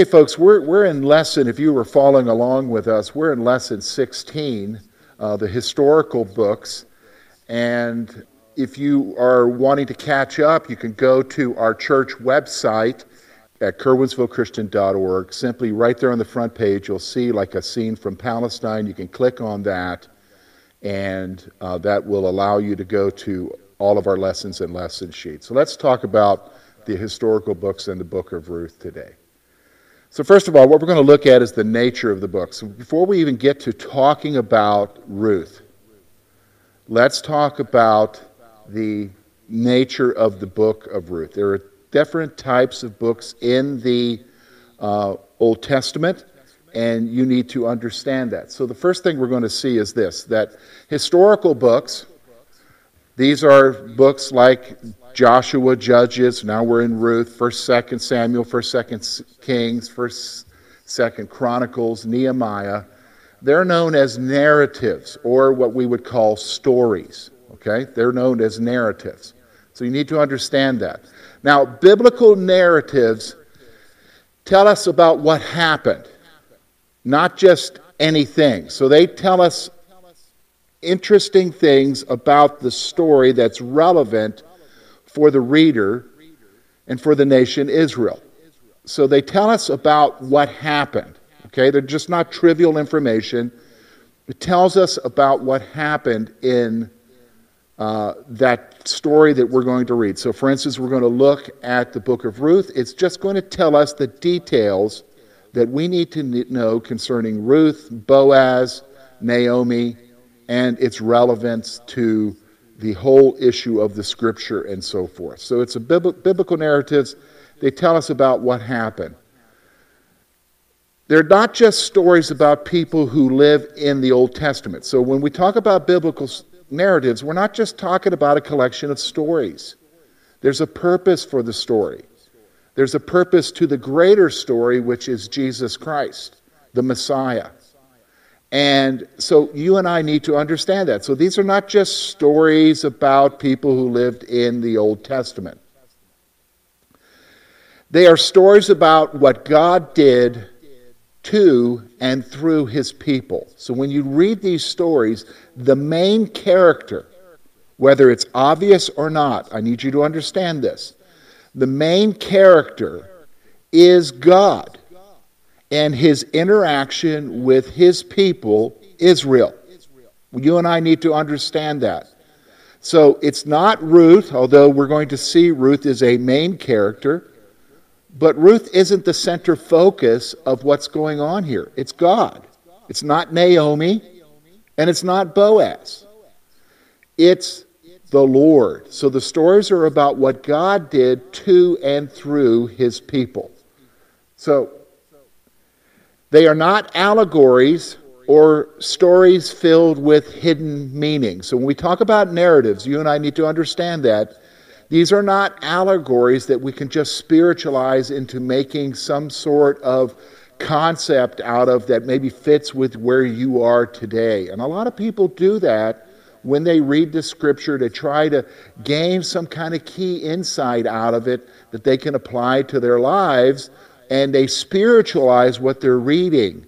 Okay, folks, we're, we're in lesson, if you were following along with us, we're in lesson 16, uh, the historical books. And if you are wanting to catch up, you can go to our church website at curwensvillechristian.org. Simply right there on the front page, you'll see like a scene from Palestine. You can click on that, and uh, that will allow you to go to all of our lessons and lesson sheets. So let's talk about the historical books and the book of Ruth today. So, first of all, what we're going to look at is the nature of the book. So, before we even get to talking about Ruth, let's talk about the nature of the book of Ruth. There are different types of books in the uh, Old Testament, and you need to understand that. So, the first thing we're going to see is this that historical books, these are books like Joshua, Judges, now we're in Ruth, 1st, 2nd Samuel, 1st, 2nd Kings, 1st, 2nd Chronicles, Nehemiah. They're known as narratives or what we would call stories. Okay? They're known as narratives. So you need to understand that. Now, biblical narratives tell us about what happened, not just anything. So they tell us interesting things about the story that's relevant for the reader and for the nation Israel. So they tell us about what happened. Okay, they're just not trivial information. It tells us about what happened in uh, that story that we're going to read. So, for instance, we're going to look at the book of Ruth. It's just going to tell us the details that we need to know concerning Ruth, Boaz, Naomi, and its relevance to the whole issue of the scripture and so forth. So it's a biblical narratives. They tell us about what happened. They're not just stories about people who live in the Old Testament. So when we talk about biblical narratives, we're not just talking about a collection of stories. There's a purpose for the story. There's a purpose to the greater story, which is Jesus Christ, the Messiah. And so you and I need to understand that. So these are not just stories about people who lived in the Old Testament. They are stories about what God did to and through his people. So when you read these stories, the main character, whether it's obvious or not, I need you to understand this. The main character is God and his interaction with his people, Israel. You and I need to understand that. So it's not Ruth, although we're going to see Ruth is a main character, but Ruth isn't the center focus of what's going on here. It's God. It's not Naomi, and it's not Boaz. It's the Lord. So the stories are about what God did to and through his people. So they are not allegories or stories filled with hidden meanings. So when we talk about narratives, you and I need to understand that these are not allegories that we can just spiritualize into making some sort of concept out of that maybe fits with where you are today. And a lot of people do that when they read the scripture to try to gain some kind of key insight out of it that they can apply to their lives and they spiritualize what they're reading.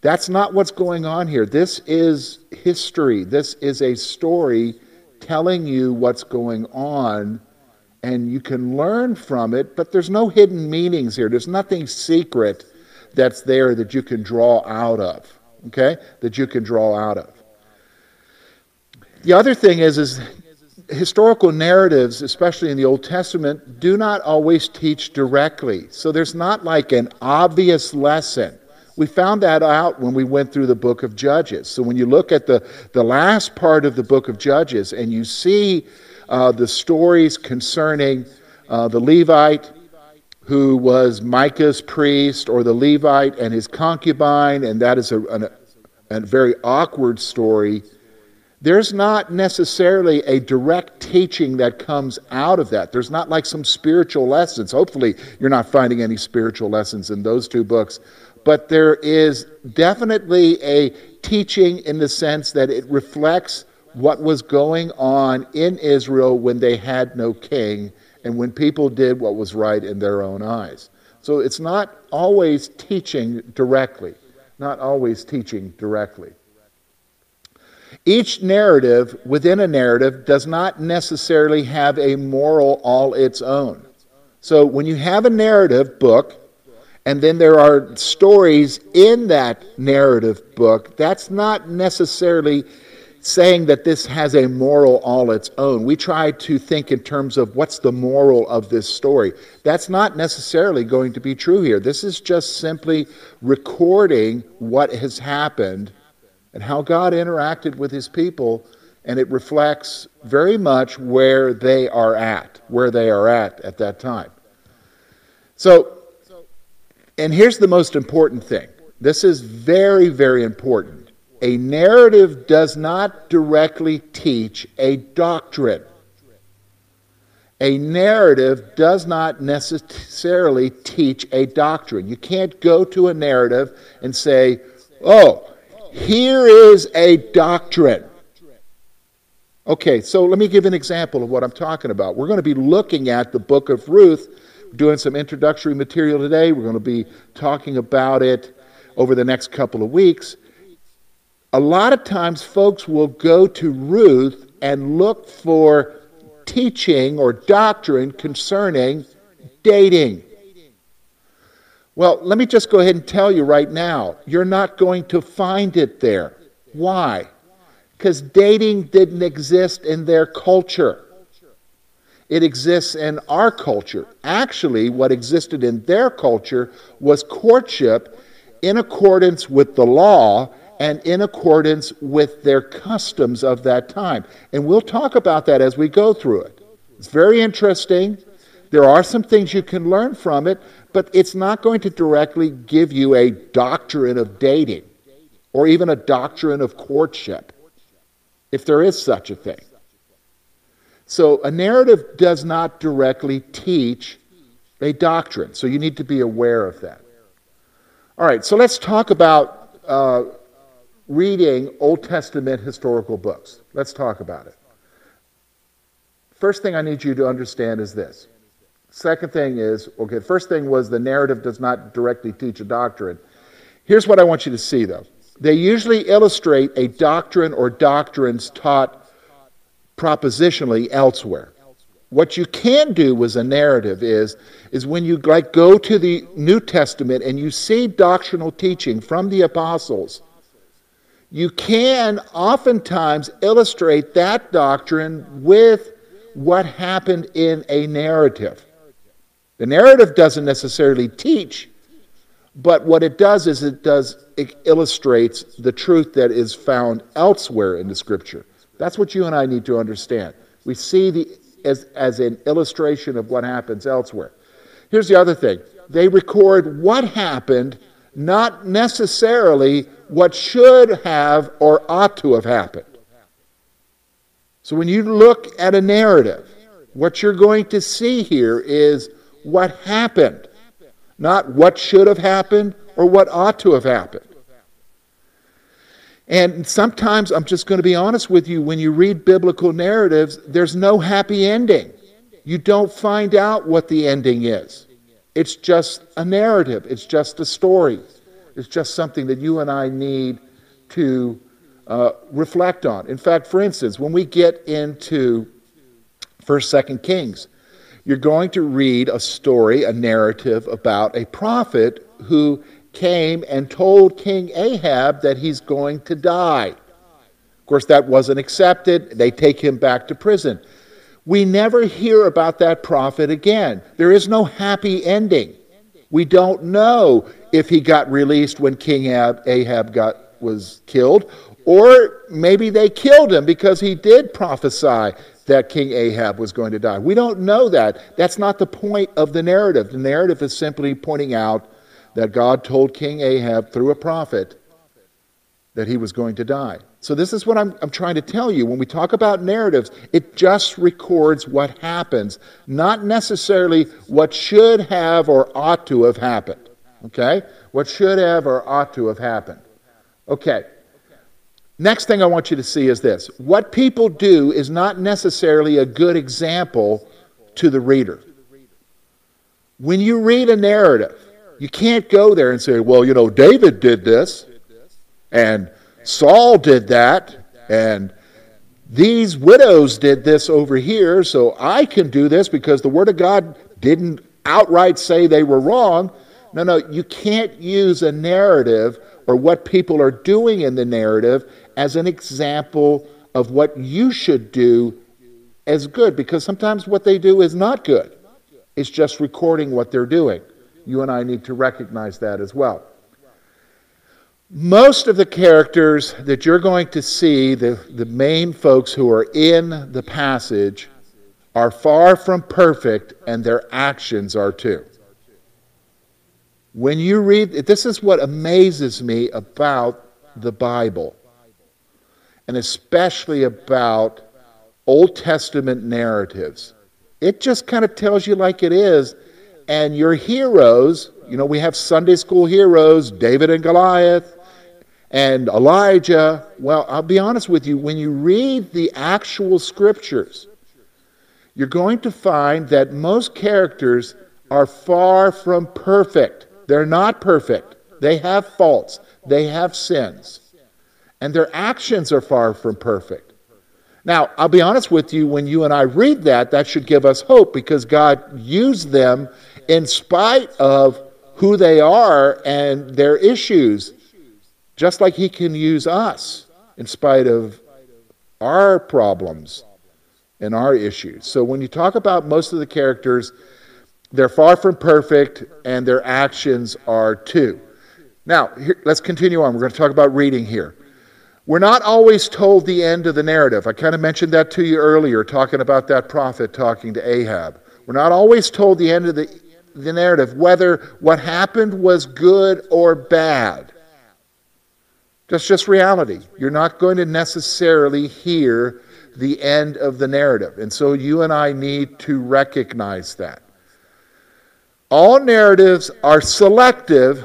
That's not what's going on here. This is history. This is a story telling you what's going on, and you can learn from it, but there's no hidden meanings here. There's nothing secret that's there that you can draw out of, okay? That you can draw out of. The other thing is, is historical narratives, especially in the Old Testament, do not always teach directly. So there's not like an obvious lesson. We found that out when we went through the book of Judges. So when you look at the, the last part of the book of Judges and you see uh, the stories concerning uh, the Levite who was Micah's priest, or the Levite and his concubine, and that is a, a, a very awkward story there's not necessarily a direct teaching that comes out of that. There's not like some spiritual lessons. Hopefully, you're not finding any spiritual lessons in those two books. But there is definitely a teaching in the sense that it reflects what was going on in Israel when they had no king and when people did what was right in their own eyes. So it's not always teaching directly, not always teaching directly. Each narrative within a narrative does not necessarily have a moral all its own. So when you have a narrative book, and then there are stories in that narrative book, that's not necessarily saying that this has a moral all its own. We try to think in terms of what's the moral of this story. That's not necessarily going to be true here. This is just simply recording what has happened and how God interacted with his people, and it reflects very much where they are at, where they are at at that time. So, and here's the most important thing this is very, very important. A narrative does not directly teach a doctrine. A narrative does not necessarily teach a doctrine. You can't go to a narrative and say, oh, here is a doctrine. Okay, so let me give an example of what I'm talking about. We're going to be looking at the book of Ruth, doing some introductory material today. We're going to be talking about it over the next couple of weeks. A lot of times, folks will go to Ruth and look for teaching or doctrine concerning dating. Well, let me just go ahead and tell you right now you're not going to find it there. Why? Because dating didn't exist in their culture. It exists in our culture. Actually, what existed in their culture was courtship in accordance with the law and in accordance with their customs of that time. And we'll talk about that as we go through it. It's very interesting. There are some things you can learn from it, but it's not going to directly give you a doctrine of dating or even a doctrine of courtship, if there is such a thing. So a narrative does not directly teach a doctrine, so you need to be aware of that. All right, so let's talk about uh, reading Old Testament historical books. Let's talk about it. First thing I need you to understand is this Second thing is, okay, the first thing was the narrative does not directly teach a doctrine. Here's what I want you to see, though. They usually illustrate a doctrine or doctrines taught propositionally elsewhere. What you can do with a narrative is, is when you like go to the New Testament and you see doctrinal teaching from the apostles, you can oftentimes illustrate that doctrine with what happened in a narrative. The narrative doesn't necessarily teach, but what it does is it does it illustrates the truth that is found elsewhere in the scripture. That's what you and I need to understand. We see the as, as an illustration of what happens elsewhere. Here's the other thing. They record what happened, not necessarily what should have or ought to have happened. So when you look at a narrative, what you're going to see here is what happened, not what should have happened or what ought to have happened. And sometimes, I'm just going to be honest with you, when you read biblical narratives, there's no happy ending. You don't find out what the ending is. It's just a narrative, it's just a story. It's just something that you and I need to uh, reflect on. In fact, for instance, when we get into 1st, 2nd Kings, you're going to read a story, a narrative about a prophet who came and told King Ahab that he's going to die. Of course, that wasn't accepted. They take him back to prison. We never hear about that prophet again. There is no happy ending. We don't know if he got released when King Ahab got, was killed, or maybe they killed him because he did prophesy that King Ahab was going to die. We don't know that. That's not the point of the narrative. The narrative is simply pointing out that God told King Ahab through a prophet that he was going to die. So, this is what I'm, I'm trying to tell you. When we talk about narratives, it just records what happens, not necessarily what should have or ought to have happened. Okay? What should have or ought to have happened. Okay. Next thing I want you to see is this what people do is not necessarily a good example to the reader. When you read a narrative, you can't go there and say, well, you know, David did this, and Saul did that, and these widows did this over here, so I can do this because the Word of God didn't outright say they were wrong. No, no, you can't use a narrative or what people are doing in the narrative as an example of what you should do as good because sometimes what they do is not good. It's just recording what they're doing. You and I need to recognize that as well. Most of the characters that you're going to see, the, the main folks who are in the passage, are far from perfect, and their actions are too. When you read, this is what amazes me about the Bible, and especially about Old Testament narratives. It just kind of tells you like it is, and your heroes, you know, we have Sunday school heroes, David and Goliath, and Elijah. Well, I'll be honest with you, when you read the actual scriptures, you're going to find that most characters are far from perfect. They're not perfect. They have faults, they have sins, and their actions are far from perfect. Now, I'll be honest with you, when you and I read that, that should give us hope because God used them in spite of who they are and their issues, just like He can use us in spite of our problems and our issues. So when you talk about most of the characters, they're far from perfect and their actions are too. Now, here, let's continue on. We're going to talk about reading here. We're not always told the end of the narrative. I kind of mentioned that to you earlier, talking about that prophet talking to Ahab. We're not always told the end of the, the narrative, whether what happened was good or bad. That's just reality. You're not going to necessarily hear the end of the narrative. And so you and I need to recognize that. All narratives are selective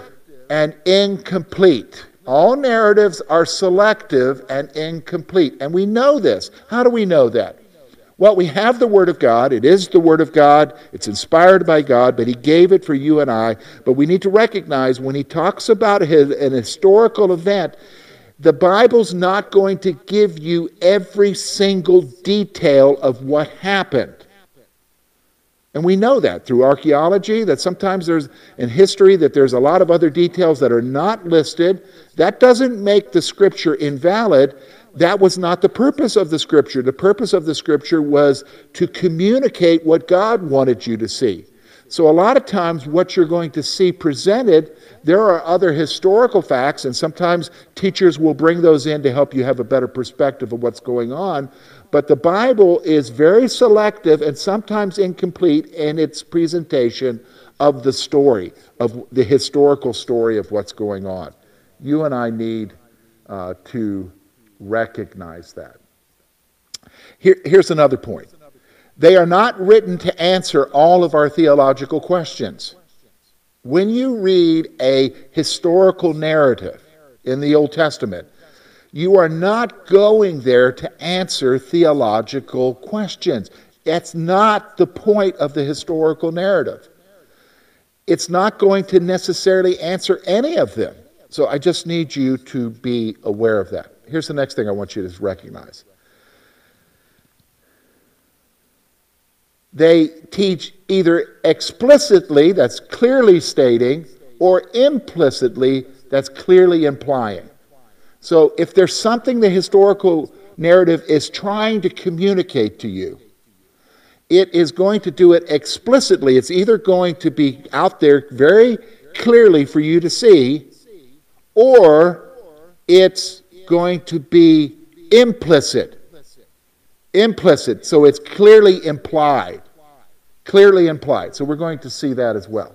and incomplete. All narratives are selective and incomplete. And we know this. How do we know that? Well, we have the Word of God. It is the Word of God. It's inspired by God, but He gave it for you and I. But we need to recognize when He talks about an historical event, the Bible's not going to give you every single detail of what happened. And we know that through archaeology, that sometimes there's in history that there's a lot of other details that are not listed. That doesn't make the scripture invalid. That was not the purpose of the scripture. The purpose of the scripture was to communicate what God wanted you to see. So, a lot of times, what you're going to see presented, there are other historical facts, and sometimes teachers will bring those in to help you have a better perspective of what's going on. But the Bible is very selective and sometimes incomplete in its presentation of the story, of the historical story of what's going on. You and I need uh, to recognize that. Here, here's another point they are not written to answer all of our theological questions. When you read a historical narrative in the Old Testament, you are not going there to answer theological questions. That's not the point of the historical narrative. It's not going to necessarily answer any of them. So I just need you to be aware of that. Here's the next thing I want you to recognize they teach either explicitly, that's clearly stating, or implicitly, that's clearly implying. So if there's something the historical narrative is trying to communicate to you, it is going to do it explicitly. It's either going to be out there very clearly for you to see, or it's going to be implicit. Implicit, so it's clearly implied. Clearly implied. So we're going to see that as well.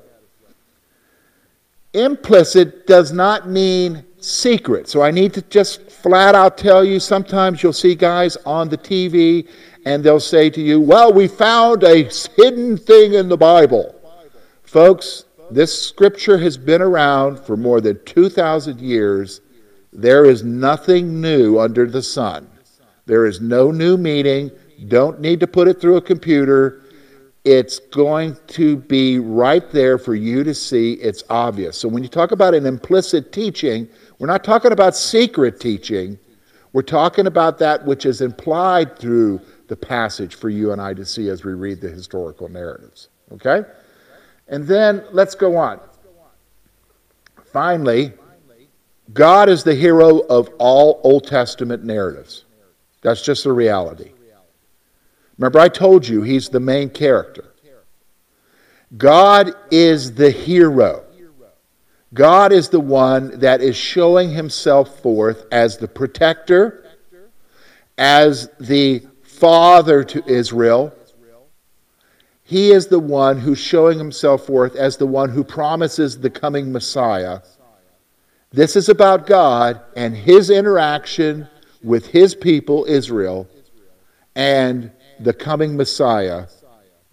Implicit does not mean secret. So I need to just flat out tell you sometimes you'll see guys on the TV and they'll say to you, Well, we found a hidden thing in the Bible. Folks, this scripture has been around for more than 2,000 years. There is nothing new under the sun. There is no new meaning. Don't need to put it through a computer. it's going to be right there for you to see. It's obvious. So when you talk about an implicit teaching, we're not talking about secret teaching. We're talking about that which is implied through the passage for you and I to see as we read the historical narratives. Okay? And then let's go on. Finally, God is the hero of all Old Testament narratives. That's just the reality. Remember, I told you he's the main character. God is the hero. God is the one that is showing himself forth as the protector, as the father to Israel. He is the one who's showing himself forth as the one who promises the coming Messiah. This is about God and his interaction with his people, Israel, and the coming Messiah,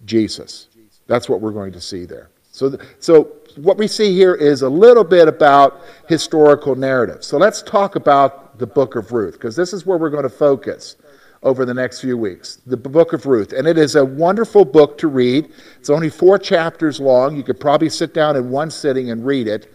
Jesus. That's what we're going to see there. So, so what we see here is a little bit about historical narrative. So let's talk about the book of Ruth, because this is where we're going to focus over the next few weeks. The book of Ruth. And it is a wonderful book to read. It's only four chapters long. You could probably sit down in one sitting and read it.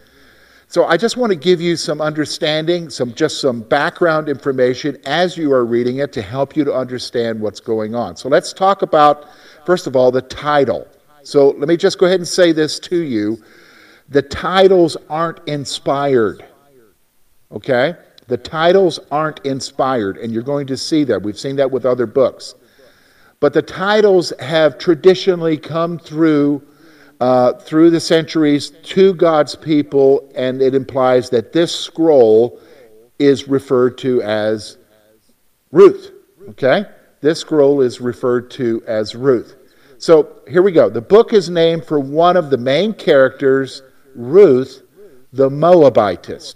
So I just want to give you some understanding, some just some background information as you are reading it to help you to understand what's going on. So let's talk about first of all the title. So let me just go ahead and say this to you. The titles aren't inspired. Okay? The titles aren't inspired, and you're going to see that. We've seen that with other books. But the titles have traditionally come through uh, through the centuries to God's people, and it implies that this scroll is referred to as Ruth. Okay? This scroll is referred to as Ruth. So here we go. The book is named for one of the main characters, Ruth, the Moabitess.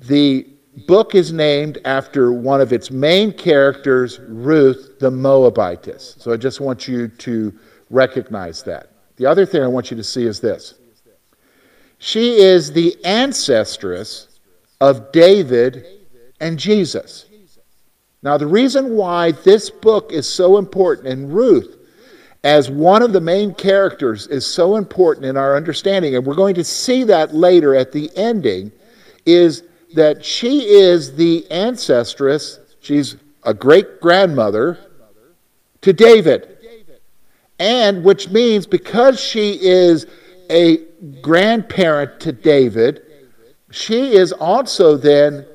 The book is named after one of its main characters, Ruth, the Moabitess. So I just want you to recognize that. The other thing I want you to see is this she is the ancestress of David and Jesus. Now, the reason why this book is so important, and Ruth, as one of the main characters, is so important in our understanding, and we're going to see that later at the ending, is that she is the ancestress, she's a great grandmother to David and which means because she is a grandparent to David, she is also then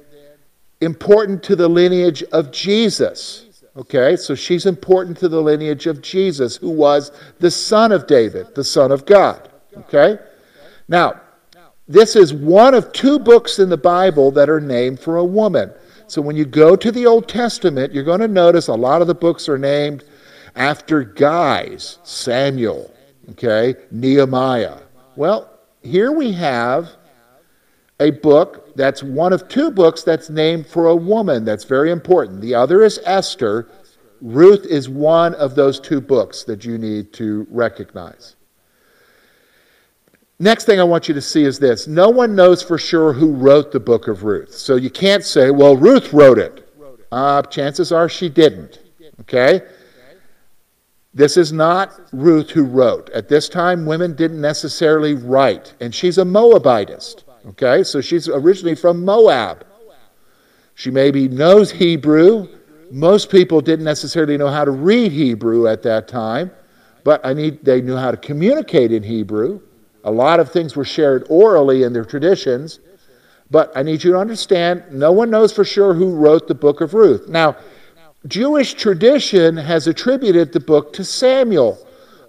important to the lineage of Jesus. Okay, so she's important to the lineage of Jesus, who was the son of David, the son of God. Okay? Now, this is one of two books in the Bible that are named for a woman. So when you go to the Old Testament, you're going to notice a lot of the books are named after guys, Samuel, okay, Nehemiah. Well, here we have a book that's one of two books that's named for a woman that's very important. The other is Esther. Ruth is one of those two books that you need to recognize. Next thing I want you to see is this no one knows for sure who wrote the book of Ruth. So you can't say, well, Ruth wrote it. Uh, chances are she didn't. Okay? This is not Ruth who wrote. At this time, women didn't necessarily write, and she's a Moabitess. Okay, so she's originally from Moab. She maybe knows Hebrew. Most people didn't necessarily know how to read Hebrew at that time, but I need, they knew how to communicate in Hebrew. A lot of things were shared orally in their traditions. But I need you to understand no one knows for sure who wrote the book of Ruth. Now, Jewish tradition has attributed the book to Samuel,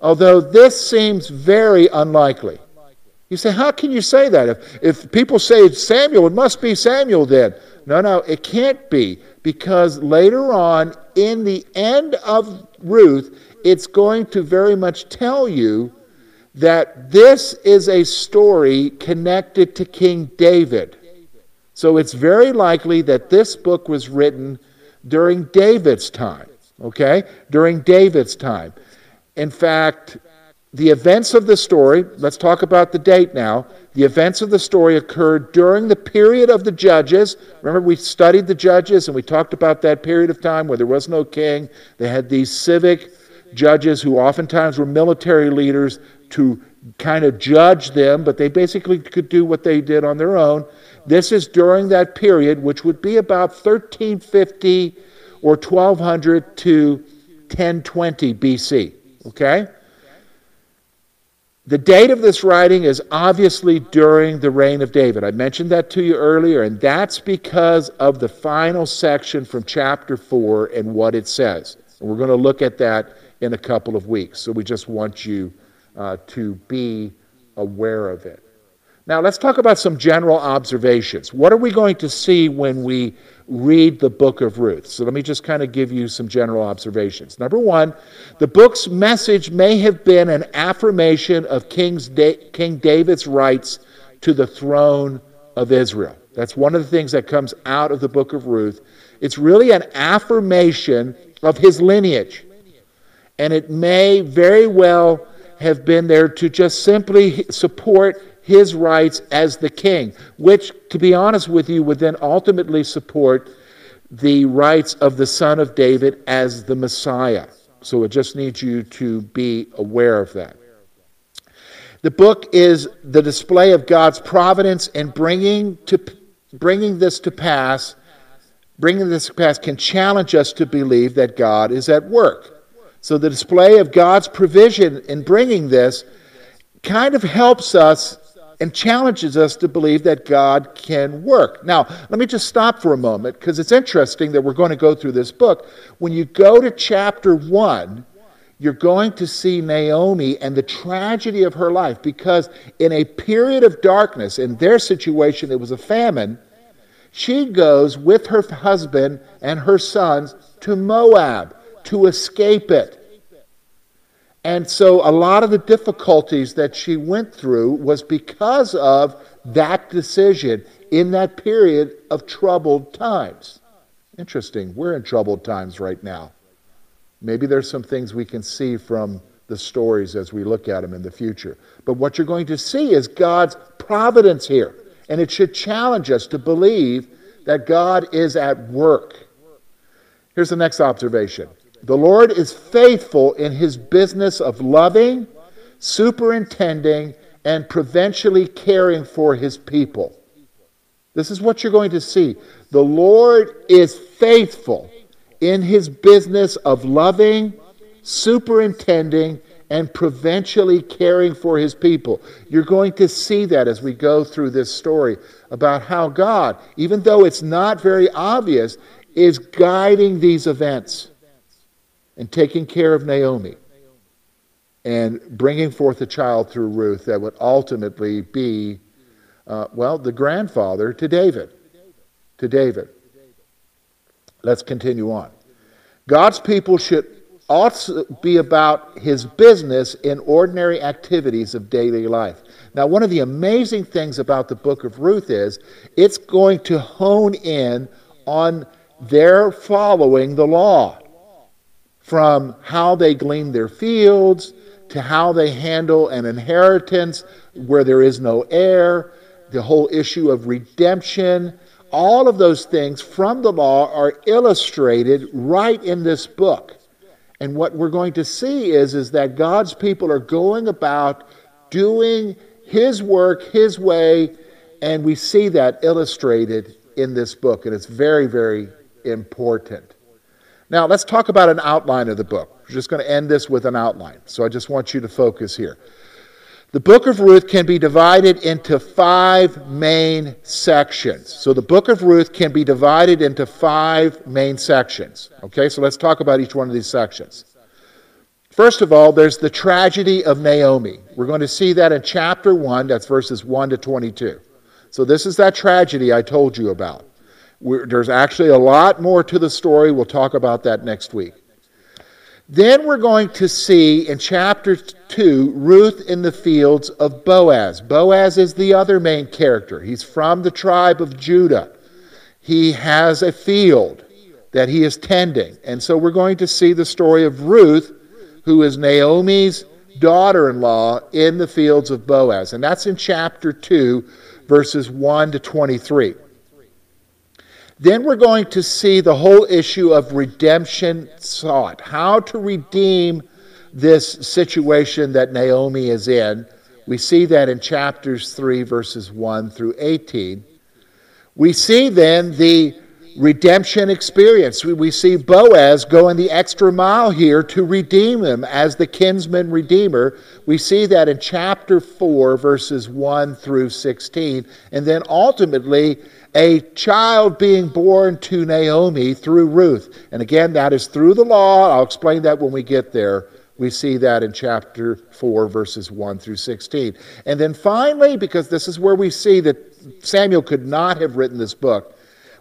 although this seems very unlikely. You say, how can you say that? If, if people say it's Samuel, it must be Samuel then. No, no, it can't be, because later on, in the end of Ruth, it's going to very much tell you that this is a story connected to King David. So it's very likely that this book was written during David's time. Okay? During David's time. In fact, the events of the story, let's talk about the date now. The events of the story occurred during the period of the judges. Remember, we studied the judges and we talked about that period of time where there was no king. They had these civic judges who oftentimes were military leaders to kind of judge them, but they basically could do what they did on their own. This is during that period, which would be about 1350 or 1200 to 1020 BC. Okay? The date of this writing is obviously during the reign of David. I mentioned that to you earlier, and that's because of the final section from chapter 4 and what it says. And we're going to look at that in a couple of weeks. So we just want you uh, to be aware of it. Now, let's talk about some general observations. What are we going to see when we read the book of Ruth. So let me just kind of give you some general observations. Number one, the book's message may have been an affirmation of King's da- King David's rights to the throne of Israel. That's one of the things that comes out of the book of Ruth. It's really an affirmation of his lineage. And it may very well have been there to just simply support his rights as the king, which, to be honest with you, would then ultimately support the rights of the son of David as the Messiah. So it just needs you to be aware of that. The book is the display of God's providence in bringing, to, bringing this to pass. Bringing this to pass can challenge us to believe that God is at work. So the display of God's provision in bringing this kind of helps us and challenges us to believe that God can work. Now, let me just stop for a moment because it's interesting that we're going to go through this book. When you go to chapter 1, you're going to see Naomi and the tragedy of her life because in a period of darkness, in their situation, it was a famine. She goes with her husband and her sons to Moab to escape it. And so a lot of the difficulties that she went through was because of that decision in that period of troubled times. Interesting. We're in troubled times right now. Maybe there's some things we can see from the stories as we look at them in the future. But what you're going to see is God's providence here. And it should challenge us to believe that God is at work. Here's the next observation the Lord is faithful in his business of loving, superintending, and providentially caring for his people. This is what you're going to see. The Lord is faithful in his business of loving, superintending, and providentially caring for his people. You're going to see that as we go through this story about how God, even though it's not very obvious, is guiding these events and taking care of Naomi and bringing forth a child through Ruth that would ultimately be, uh, well, the grandfather to David. To David. Let's continue on. God's people should also be about his business in ordinary activities of daily life. Now, one of the amazing things about the book of Ruth is it's going to hone in on their following the law from how they glean their fields to how they handle an inheritance where there is no heir, the whole issue of redemption. All of those things from the law are illustrated right in this book. And what we're going to see is, is that God's people are going about doing His work His way, and we see that illustrated in this book. And it's very, very important. Now, let's talk about an outline of the book. We're just going to end this with an outline. So I just want you to focus here. The book of Ruth can be divided into five main sections. So the book of Ruth can be divided into five main sections. Okay, so let's talk about each one of these sections. First of all, there's the tragedy of Naomi. We're going to see that in chapter 1, that's verses 1 to 22. So this is that tragedy I told you about. We're, there's actually a lot more to the story. We'll talk about that next week. Then we're going to see in chapter 2 Ruth in the fields of Boaz. Boaz is the other main character. He's from the tribe of Judah. He has a field that he is tending. And so we're going to see the story of Ruth, who is Naomi's daughter in law, in the fields of Boaz. And that's in chapter 2, verses 1 to 23. Then we're going to see the whole issue of redemption sought, how to redeem this situation that Naomi is in. We see that in chapters 3, verses 1 through 18. We see then the redemption experience. We, we see Boaz going the extra mile here to redeem him as the kinsman redeemer. We see that in chapter 4, verses 1 through 16. And then ultimately, a child being born to Naomi through Ruth. And again, that is through the law. I'll explain that when we get there. We see that in chapter 4, verses 1 through 16. And then finally, because this is where we see that Samuel could not have written this book,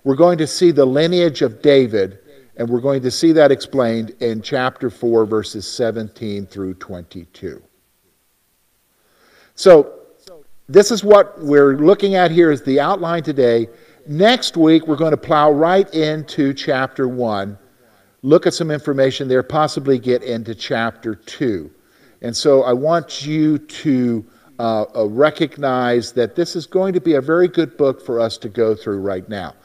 we're going to see the lineage of David, and we're going to see that explained in chapter 4, verses 17 through 22. So, this is what we're looking at here is the outline today. Next week, we're going to plow right into chapter 1, look at some information there, possibly get into chapter 2. And so I want you to uh, uh, recognize that this is going to be a very good book for us to go through right now.